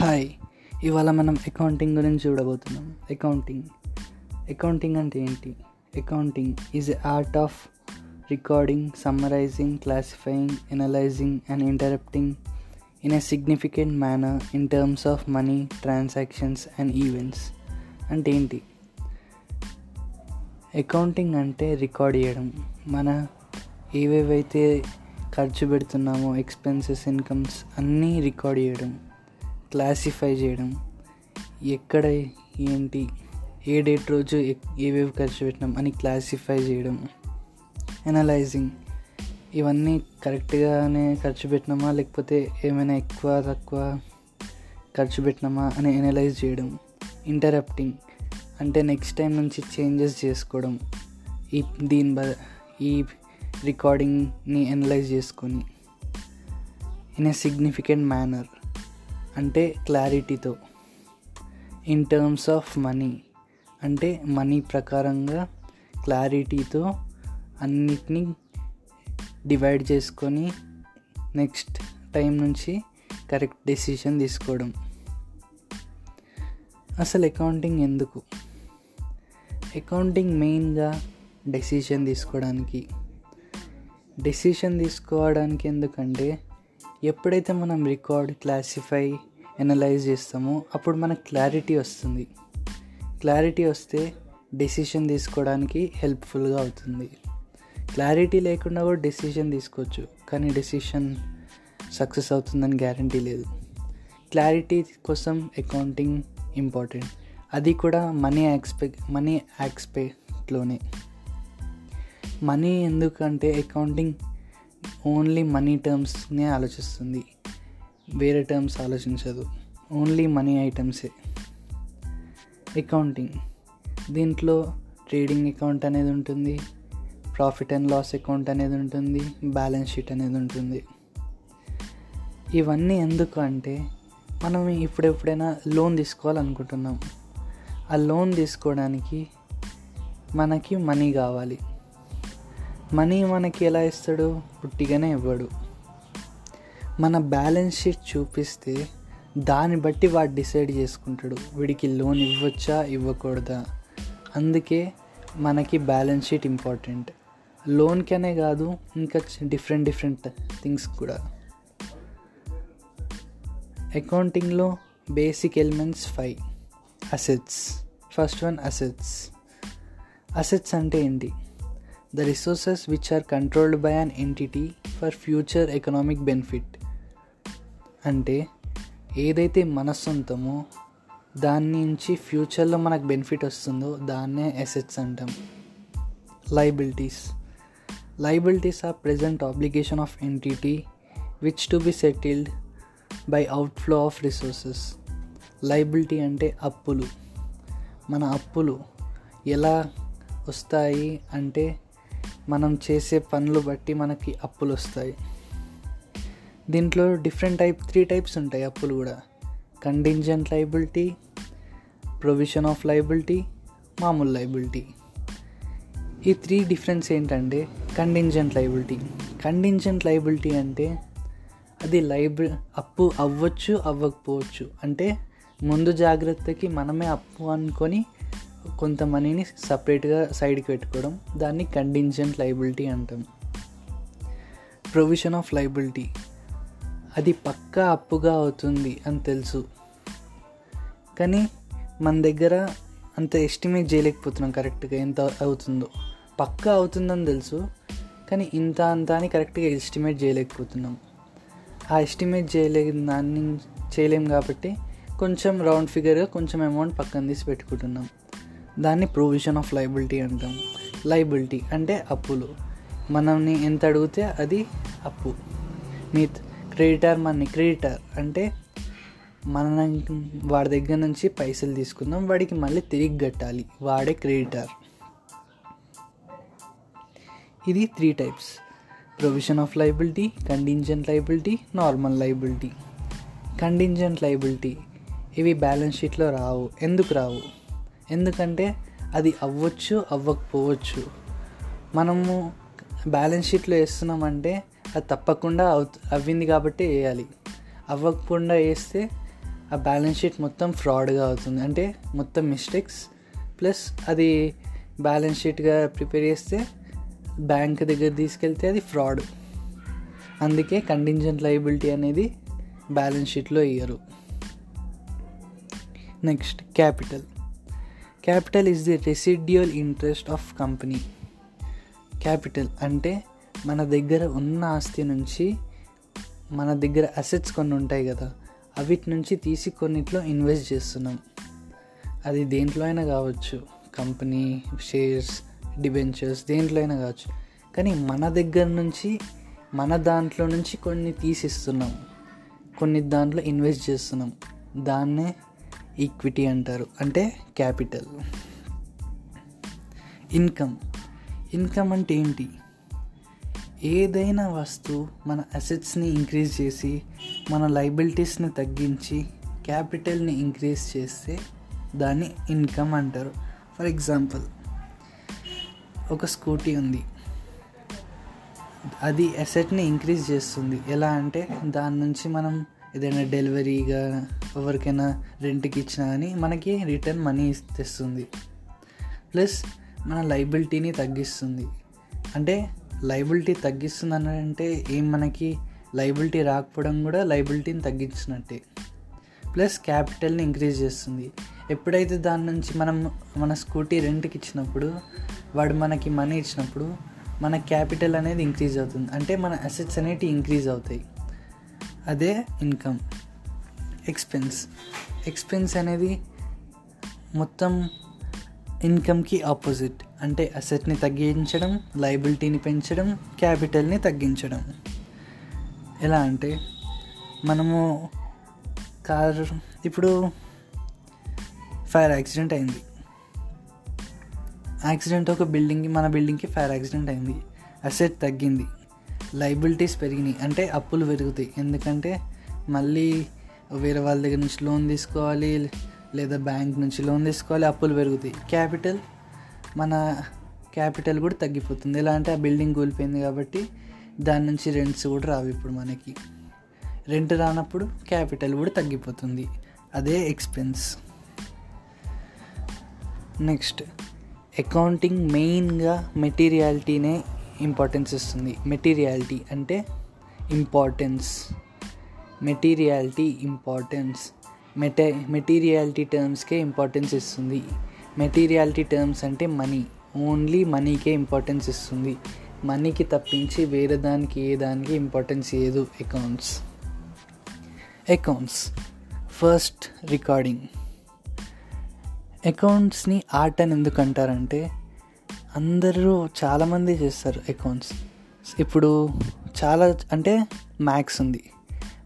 Hi ఇవాళ మనం accounting గురించి చూడబోతున్నాం. అకౌంటింగ్ అకౌంటింగ్ అంటే ఏంటి? Accounting is a art of recording summarizing classifying analyzing and interrupting in a significant manner in terms of money transactions and events అంటే ఏంటి? Accounting అంటే రికార్డ్ చేయడం. మన ఏవేవైతే ఖర్చు పెడుతున్నామో ఎక్స్పెన్సెస్ ఇన్కమ్స్ అన్నీ రికార్డ్ చేయడం. క్లాసిఫై చేయడం. ఎక్కడ ఏంటి ఏ డేట్ రోజు ఎక్- ఏవేవి ఖర్చు పెట్టినాం అని క్లాసిఫై చేయడం. ఎనలైజింగ్ ఇవన్నీ కరెక్ట్గానే ఖర్చు పెట్టినామా లేకపోతే ఏమైనా ఎక్కువ తక్కువ ఖర్చు పెట్టినామా అని ఎనలైజ్ చేయడం. ఇంటరప్టింగ్ అంటే నెక్స్ట్ టైం నుంచి చేంజెస్ చేసుకోవడం. ఈ దీని బ ఈ రికార్డింగ్ని ఎనలైజ్ చేసుకొని. ఇన్ ఏ సిగ్నిఫికెంట్ మేనర్ అంటే క్లారిటీతో. ఇన్ టర్మ్స్ ఆఫ్ మనీ అంటే మనీ ప్రకారంగా క్లారిటీతో అన్నిటినీ డివైడ్ చేసుకొని నెక్స్ట్ టైం నుంచి కరెక్ట్ డెసిషన్ తీసుకోవడం. అసలు అకౌంటింగ్ ఎందుకు? అకౌంటింగ్ మెయిన్గా డెసిషన్ తీసుకోవడానికి. డెసిషన్ తీసుకోవడానికి ఎందుకంటే ఎప్పుడైతే మనం రికార్డ్ క్లాసిఫై ఎనలైజ్ చేస్తామో అప్పుడు మనకు క్లారిటీ వస్తుంది. క్లారిటీ వస్తే డెసిషన్ తీసుకోవడానికి హెల్ప్ఫుల్గా అవుతుంది. క్లారిటీ లేకుండా కూడా డెసిషన్ తీసుకోవచ్చు కానీ డెసిషన్ సక్సెస్ అవుతుందని గ్యారంటీ లేదు. క్లారిటీ కోసం అకౌంటింగ్ ఇంపార్టెంట్ అది కూడా మనీ యాక్స్పెక్ట్ మనీ యాక్స్పెక్ట్లోనే మనీ ఎందుకంటే అకౌంటింగ్ ఓన్లీ మనీ టర్మ్స్నే ఆలోచిస్తుంది. వేరే టర్మ్స్ ఆలోచించదు. ఓన్లీ మనీ ఐటమ్సే అకౌంటింగ్ దీంట్లో ట్రేడింగ్ అకౌంట్ అనేది ఉంటుంది. ప్రాఫిట్ అండ్ లాస్ అకౌంట్ అనేది ఉంటుంది. బ్యాలెన్స్ షీట్ అనేది ఉంటుంది. ఇవన్నీ ఎందుకు అంటే మనం ఇప్పుడెప్పుడైనా లోన్ తీసుకోవాలనుకుంటున్నాం. ఆ లోన్ తీసుకోవడానికి మనకి మనీ కావాలి. మనీ మనకి ఎలా ఇస్తాడు? పుట్టిగానే ఇవ్వడు. మన బ్యాలెన్స్ షీట్ చూపిస్తే దాన్ని బట్టి వాడు డిసైడ్ చేసుకుంటాడు. వీడికి లోన్ ఇవ్వచ్చా ఇవ్వకూడదా? అందుకే మనకి బ్యాలెన్స్ షీట్ ఇంపార్టెంట్. లోన్కనే కాదు ఇంకా డిఫరెంట్ డిఫరెంట్ థింగ్స్ కూడా. అకౌంటింగ్లో basic elements five. Assets. First one assets. Assets అంటే ఏంటి? The resources which are controlled by an entity for future economic benefit. అంటే ఏదైతే మన సొంతమో దాని నుంచి ఫ్యూచర్లో మనకు బెనిఫిట్ వస్తుందో దాన్నే అసెట్స్ అంటాం. Liabilities liabilities are present obligation of entity which to be settled by outflow of resources liability అంటే అప్పులు. మన అప్పులు ఎలా వస్తాయి అంటే మనం చేసే పనులు బట్టి మనకి అప్పులు వస్తాయి దీంట్లో డిఫరెంట్ టైప్ త్రీ టైప్స్ ఉంటాయి అప్పులు కూడా. Contingent liability provision of liability మామూలు లైబిలిటీ ఈ త్రీ డిఫరెన్స్ ఏంటంటే కంటింజెంట్ లైబిలిటీ కంటింజెంట్ లైబిలిటీ అంటే అది లైబి అప్పు అవ్వచ్చు అవ్వకపోవచ్చు. అంటే ముందు జాగ్రత్తకి మనమే అప్పు అనుకొని కొంత మనీని సపరేట్గా సైడ్కి పెట్టుకోవడం దాన్ని కంటింజెంట్ లైబిలిటీ అంటాం. ప్రొవిజన్ ఆఫ్ లైబిలిటీ అది పక్కా అప్పుగా అవుతుంది అని తెలుసు. కానీ మన దగ్గర అంత ఎస్టిమేట్ చేయలేకపోతున్నాం కరెక్ట్గా ఎంత అవుతుందో. పక్కా అవుతుందని తెలుసు కానీ ఇంత అంత అని కరెక్ట్గా ఎస్టిమేట్ చేయలేకపోతున్నాం. ఆ ఎస్టిమేట్ చేయలేని దాన్ని చేయలేం కాబట్టి కొంచెం రౌండ్ ఫిగర్గా కొంచెం అమౌంట్ పక్కన తీసి పెట్టుకుంటున్నాం. దాన్ని ప్రొవిజన్ ఆఫ్ లైబిలిటీ అంటాం. లైబిలిటీ అంటే అప్పులు. మనల్ని ఎంత అడిగితే అది అప్పు. మీ క్రెడిటర్ మనీ క్రెడిటర్ అంటే మన వాడి దగ్గర నుంచి పైసలు తీసుకుందాం వాడికి మళ్ళీ తిరిగి కట్టాలి. వాడే క్రెడిటర్ ఇది three types provision of liability contingent liability normal liability contingent liability ఇవి బ్యాలెన్స్ షీట్లో రావు. ఎందుకు రావు? ఎందుకంటే అది అవ్వచ్చు అవ్వకపోవచ్చు. మనము బ్యాలెన్స్ షీట్లో వేస్తున్నామంటే అది తప్పకుండా అవు అవ్వింది కాబట్టి వేయాలి. అవ్వకుండా వేస్తే ఆ బ్యాలెన్స్ షీట్ మొత్తం ఫ్రాడ్గా అవుతుంది. అంటే మొత్తం మిస్టేక్స్ ప్లస్ అది బ్యాలెన్స్ షీట్గా ప్రిపేర్ చేస్తే బ్యాంక్ దగ్గర తీసుకెళ్తే అది ఫ్రాడ్. అందుకే కంటింజెంట్ లైబిలిటీ అనేది బ్యాలెన్స్ షీట్లో ఇయ్యరు next capital. Capital is the residual interest of company. Capital అంటే మన దగ్గర ఉన్న ఆస్తి నుంచి మన దగ్గర అసెట్స్ కొన్ని ఉంటాయి కదా అవిటి నుంచి తీసి కొన్నిట్లో ఇన్వెస్ట్ చేస్తున్నాం. అది దేంట్లో అయినా కావచ్చు కంపెనీ షేర్స్ డిబెంచర్స్ దేంట్లో అయినా కావచ్చు. కానీ మన దగ్గర నుంచి మన దాంట్లో నుంచి కొన్ని తీసిస్తున్నాం. కొన్ని దాంట్లో ఇన్వెస్ట్ చేస్తున్నాం. దాన్నే ఈక్విటీ అంటారు. అంటే క్యాపిటల్ ఇన్కమ్ ఇన్కమ్ అంటే ఏంటి? ఏదైనా వస్తువు మన అసెట్స్ని ఇంక్రీజ్ చేసి మన లైబిలిటీస్ని తగ్గించి క్యాపిటల్ని ఇంక్రీజ్ చేస్తే దాన్ని ఇన్కమ్ అంటారు. ఫర్ ఎగ్జాంపుల్ ఒక స్కూటీ ఉంది. అది అసెట్ని ఇంక్రీజ్ చేస్తుంది. ఎలా అంటే దాని నుంచి మనం ఏదైనా డెలివరీగా ఎవరికైనా రెంట్కి ఇచ్చినా కానీ మనకి రిటర్న్ మనీ తెస్తుంది. ప్లస్ మన లైబిలిటీని తగ్గిస్తుంది. అంటే లైబిలిటీ తగ్గిస్తుంది అంటే ఏం మనకి లైబిలిటీ రాకపోవడం కూడా లైబిలిటీని తగ్గించినట్టే. ప్లస్ క్యాపిటల్ని ఇంక్రీజ్ చేస్తుంది. ఎప్పుడైతే దాని నుంచి మనం మన స్కూటీ రెంట్కి ఇచ్చినప్పుడు వాడు మనకి మనీ ఇచ్చినప్పుడు మన క్యాపిటల్ అనేది ఇంక్రీజ్ అవుతుంది. అంటే మన అసెట్స్ అనేటివి ఇంక్రీజ్ అవుతాయి. అదే ఇన్కమ్. ఎక్స్పెన్స్. ఎక్స్పెన్స్ అనేది మొత్తం ఇన్కమ్కి ఆపోజిట్. అంటే అసెట్ని తగ్గించడం లైబిలిటీని పెంచడం క్యాపిటల్ని తగ్గించడం. ఎలా అంటే మనము కారు ఇప్పుడు ఫైర్ యాక్సిడెంట్ అయింది. యాక్సిడెంట్ ఒక బిల్డింగ్కి మన బిల్డింగ్కి ఫైర్ యాక్సిడెంట్ అయింది. అసెట్ తగ్గింది. లైబిలిటీస్ పెరిగినాయి. అంటే అప్పులు పెరుగుతాయి. ఎందుకంటే మళ్ళీ వేరే వాళ్ళ దగ్గర నుంచి లోన్ తీసుకోవాలి లేదా బ్యాంక్ నుంచి లోన్ తీసుకోవాలి అప్పులు పెరుగుతాయి. క్యాపిటల్ మన క్యాపిటల్ కూడా తగ్గిపోతుంది. ఎలా అంటే ఆ బిల్డింగ్ కూలిపోయింది కాబట్టి దాని నుంచి రెంట్స్ కూడా రావు ఇప్పుడు మనకి. రెంట్ రానప్పుడు క్యాపిటల్ కూడా తగ్గిపోతుంది. అదే ఎక్స్పెన్స్ నెక్స్ట్ అకౌంటింగ్ మెయిన్గా మెటీరియాలిటీనే ఇంపార్టెన్స్ ఇస్తుంది. మెటీరియాలిటీ అంటే ఇంపార్టెన్స్ మెటీరియాలిటీ ఇంపార్టెన్స్ మెట మెటీరియాలిటీ టర్మ్స్కే ఇంపార్టెన్స్ ఇస్తుంది. మెటీరియాలిటీ టర్మ్స్ అంటే మనీ. ఓన్లీ మనీకే ఇంపార్టెన్స్ ఇస్తుంది. మనీకి తప్పించి వేరే దానికి ఏ దానికి ఇంపార్టెన్స్ లేదు. Accounts. Accounts. First recording. అకౌంట్స్ని art అని ఎందుకు అంటారంటే అందరూ చాలామంది చేస్తారు అకౌంట్స్. ఇప్పుడు చాలా అంటే మ్యాథ్స్ ఉంది.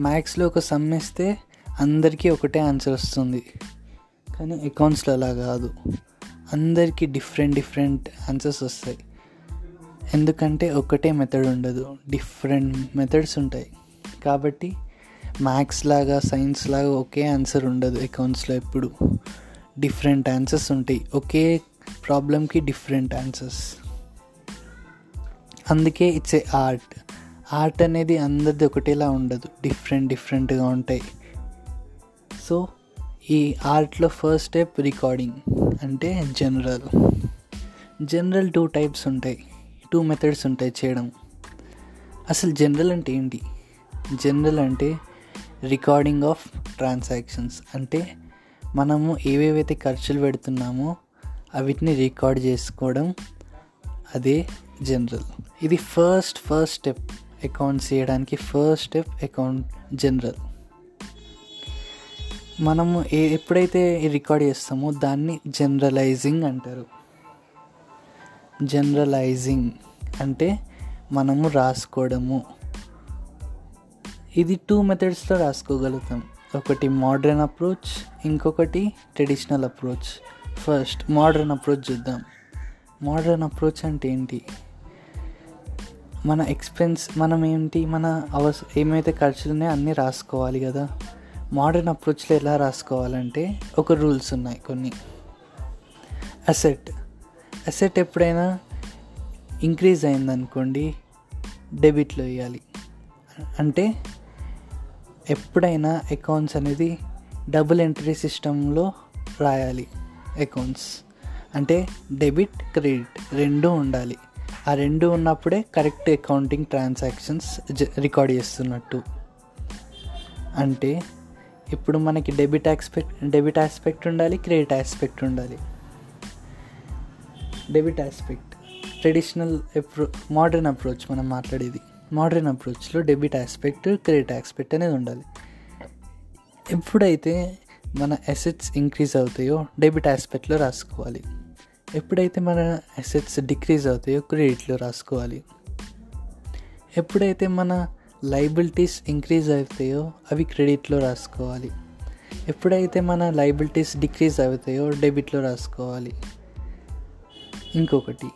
మ్యాథ్స్లో ఒక సమ్ ఇస్తే అందరికీ ఒకటే ఆన్సర్ వస్తుంది. కానీ అకౌంట్స్లో అలా కాదు. అందరికీ డిఫరెంట్ డిఫరెంట్ ఆన్సర్స్ వస్తాయి. ఎందుకంటే ఒకటే మెథడ్ ఉండదు. డిఫరెంట్ మెథడ్స్ ఉంటాయి. కాబట్టి మ్యాథ్స్ లాగా సైన్స్ లాగా ఒకే ఆన్సర్ ఉండదు అకౌంట్స్లో ఎప్పుడు. డిఫరెంట్ ఆన్సర్స్ ఉంటాయి. ఒకే ప్రాబ్లంకి డిఫరెంట్ ఆన్సర్స్ అందుకే ఇట్స్ ఏ ఆర్ట్ ఆర్ట్ అనేది అందరిది ఒకటేలా ఉండదు. డిఫరెంట్ డిఫరెంట్గా ఉంటాయి. సో ఈ ఆర్ట్లో ఫస్ట్ స్టెప్ రికార్డింగ్ అంటే జనరల్. జనరల్ టూ టైప్స్ ఉంటాయి. టూ మెథడ్స్ ఉంటాయి చేయడం. అసలు జనరల్ అంటే ఏంటి? జనరల్ అంటే రికార్డింగ్ ఆఫ్ ట్రాన్సాక్షన్స్. అంటే మనము ఏవేవైతే ఖర్చులు పెడుతున్నామో అవిటిని రికార్డ్ చేసుకోవడం అదే జనరల్. ఇది ఫస్ట్ ఫస్ట్ స్టెప్. అకౌంట్స్ చేయడానికి ఫస్ట్ స్టెప్ అకౌంట్ జనరల్. మనము ఏ ఎప్పుడైతే రికార్డ్ చేస్తామో దాన్ని జనరలైజింగ్ అంటారు. జనరలైజింగ్ అంటే మనము రాసుకోవడము. ఇది టూ మెథడ్స్లో రాసుకోగలుగుతాం. ఒకటి మోడ్రన్ అప్రోచ్ ఇంకొకటి traditional approach first modern approach చూద్దాం. మోడ్రన్ అప్రోచ్ అంటే ఏంటి? మన ఎక్స్పెన్స్ మనం ఏంటి మన అవస ఏమైతే ఖర్చులు ఉన్నాయో అన్నీ రాసుకోవాలి కదా. మోడర్న్ అప్రోచ్లో ఎలా రాసుకోవాలంటే ఒక రూల్స్ ఉన్నాయి కొన్ని. అసెట్. అసెట్ ఎప్పుడైనా ఇంక్రీజ్ అయిందనుకోండి డెబిట్లో వేయాలి. అంటే ఎప్పుడైనా అకౌంట్స్ అనేది డబుల్ ఎంట్రీ సిస్టంలో రాయాలి అకౌంట్స్. అంటే డెబిట్ క్రెడిట్ రెండు ఉండాలి. ఆ రెండు ఉన్నప్పుడే కరెక్ట్ అకౌంటింగ్ ట్రాన్సాక్షన్స్ రికార్డ్ చేస్తున్నట్టు. అంటే ఇప్పుడు మనకి డెబిట్ ఆస్పెక్ట్ డెబిట్ ఆస్పెక్ట్ ఉండాలి క్రెడిట్ ఆస్పెక్ట్ ఉండాలి. Debit aspect traditional అప్రో modern approach మనం మాట్లాడేది. మోడర్న్ అప్రోచ్లో డెబిట్ ఆస్పెక్ట్ క్రెడిట్ ఆస్పెక్ట్ అనేది ఉండాలి. ఎప్పుడైతే మన అసెట్స్ ఇంక్రీజ్ అవుతాయో డెబిట్ ఆస్పెక్ట్లో రాసుకోవాలి. ఎప్పుడైతే మన అసెట్స్ డిక్రీజ్ అవుతాయో క్రెడిట్లో రాసుకోవాలి. ఎప్పుడైతే మన లైబిలిటీస్ ఇంక్రీజ్ అవుతాయో అవి క్రెడిట్లో రాసుకోవాలి. ఎప్పుడైతే మన లైబిలిటీస్ డిక్రీజ్ అవుతాయో డెబిట్లో రాసుకోవాలి. ఇంకొకటి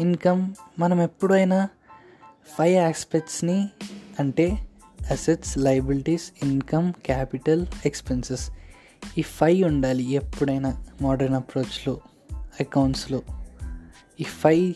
ఇన్కమ్ మనం ఎప్పుడైనా ఫైవ్ ఆస్పెక్ట్స్ని అంటే assets liabilities income capital expenses ఈ ఫైవ్ ఉండాలి ఎప్పుడైనా మోడర్న్ అప్రోచ్లో అకౌంట్స్లో. ఈ ఫైవ్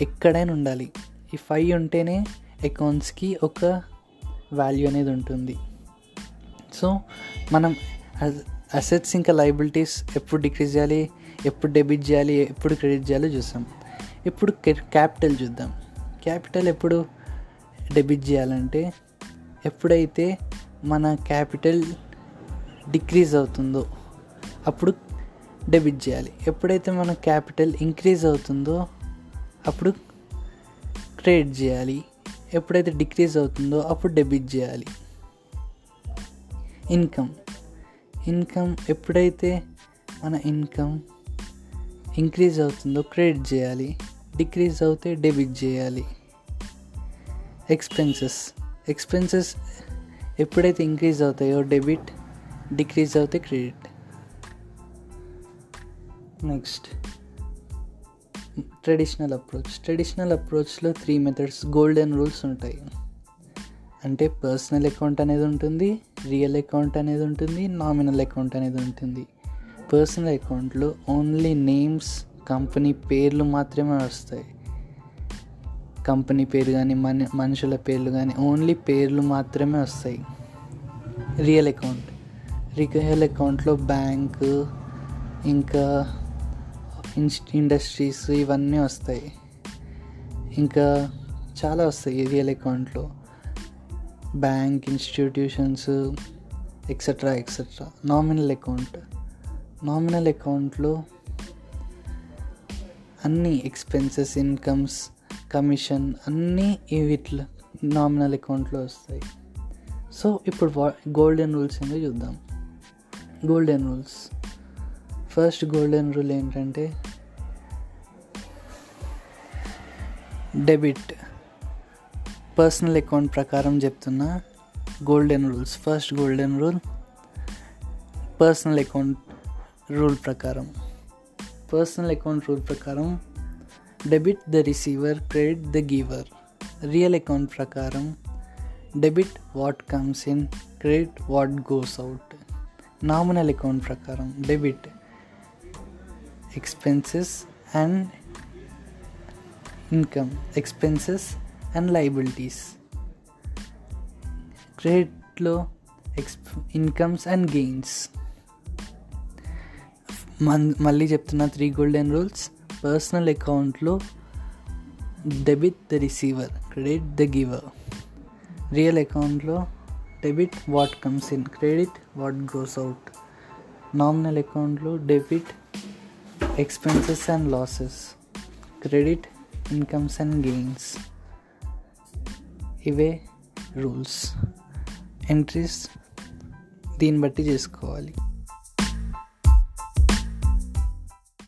ఎక్కడైనా ఉండాలి. ఈ ఫైవ్ ఉంటేనే అకౌంట్స్కి ఒక వాల్యూ అనేది ఉంటుంది. సో మనం అసెట్స్ ఇంకా లైబిలిటీస్ ఎప్పుడు డిక్రీజ్ చేయాలి ఎప్పుడు డెబిట్ చేయాలి ఎప్పుడు క్రెడిట్ చేయాలో చూసాం ఇప్పుడు క్యాపిటల్ చూద్దాం. క్యాపిటల్ ఎప్పుడు డెబిట్ చేయాలంటే ఎప్పుడైతే మన క్యాపిటల్ డిక్రీజ్ అవుతుందో అప్పుడు డెబిట్ చేయాలి. ఎప్పుడైతే మన క్యాపిటల్ ఇంక్రీజ్ అవుతుందో అప్పుడు క్రెడిట్ చేయాలి. ఎప్పుడైతే డిక్రీజ్ అవుతుందో అప్పుడు డెబిట్ చేయాలి. ఇన్కమ్. ఇన్కమ్ ఎప్పుడైతే మన ఇన్కమ్ ఇంక్రీజ్ అవుతుందో క్రెడిట్ చేయాలి. డిక్రీజ్ అవుతే డెబిట్ చేయాలి. ఎక్స్పెన్సెస్. ఎక్స్పెన్సెస్ ఎప్పుడైతే ఇంక్రీజ్ అవుతాయో డెబిట్ డిక్రీజ్ అవుతే credit. Next. Traditional approach traditional అప్రోచ్లో three methods golden rules ఉంటాయి. అంటే పర్సనల్ అకౌంట్ అనేది ఉంటుంది రియల్ అకౌంట్ అనేది ఉంటుంది నామినల్ అకౌంట్ అనేది ఉంటుంది. పర్సనల్ అకౌంట్లో ఓన్లీ నేమ్స్ కంపెనీ పేర్లు మాత్రమే వస్తాయి. కంపెనీ పేరు కానీ మన మనుషుల పేర్లు కానీ ఓన్లీ పేర్లు మాత్రమే వస్తాయి. రియల్ అకౌంట్ రియల్ అకౌంట్లో బ్యాంక్ ఇంకా ఇండస్ట్రీస్ ఇవన్నీ వస్తాయి. ఇంకా చాలా వస్తాయి రియల్ అకౌంట్లో. Bank institutions etcetera etcetera nominal account nominal అకౌంట్లో అన్ని ఎక్స్పెన్సెస్ ఇన్కమ్స్ కమిషన్ అన్నీ వీటిలో నామినల్ అకౌంట్లో వస్తాయి. సో ఇప్పుడు గోల్డెన్ రూల్స్ ఏంటో చూద్దాం. Golden rules first golden rule ఏంటంటే డెబిట్. పర్సనల్ అకౌంట్ ప్రకారం చెప్తున్నా golden rules. First golden rule personal account rule ప్రకారం. పర్సనల్ అకౌంట్ రూల్ ప్రకారం debit the receiver credit the giver. Real account ప్రకారం debit what comes in credit what goes out. Nominal account ప్రకారం debit. Expenses and income expenses and liabilities క్రెడిట్లో ఎక్స్ incomes and gains మన్ మళ్ళీ చెప్తున్న three golden rules personal అకౌంట్లో debit the receiver credit the giver real అకౌంట్లో debit what comes in credit what goes out nominal అకౌంట్లో debit expenses and losses credit incomes and gains ఇవే rules entries దీన్ని బట్టి చేసుకోవాలి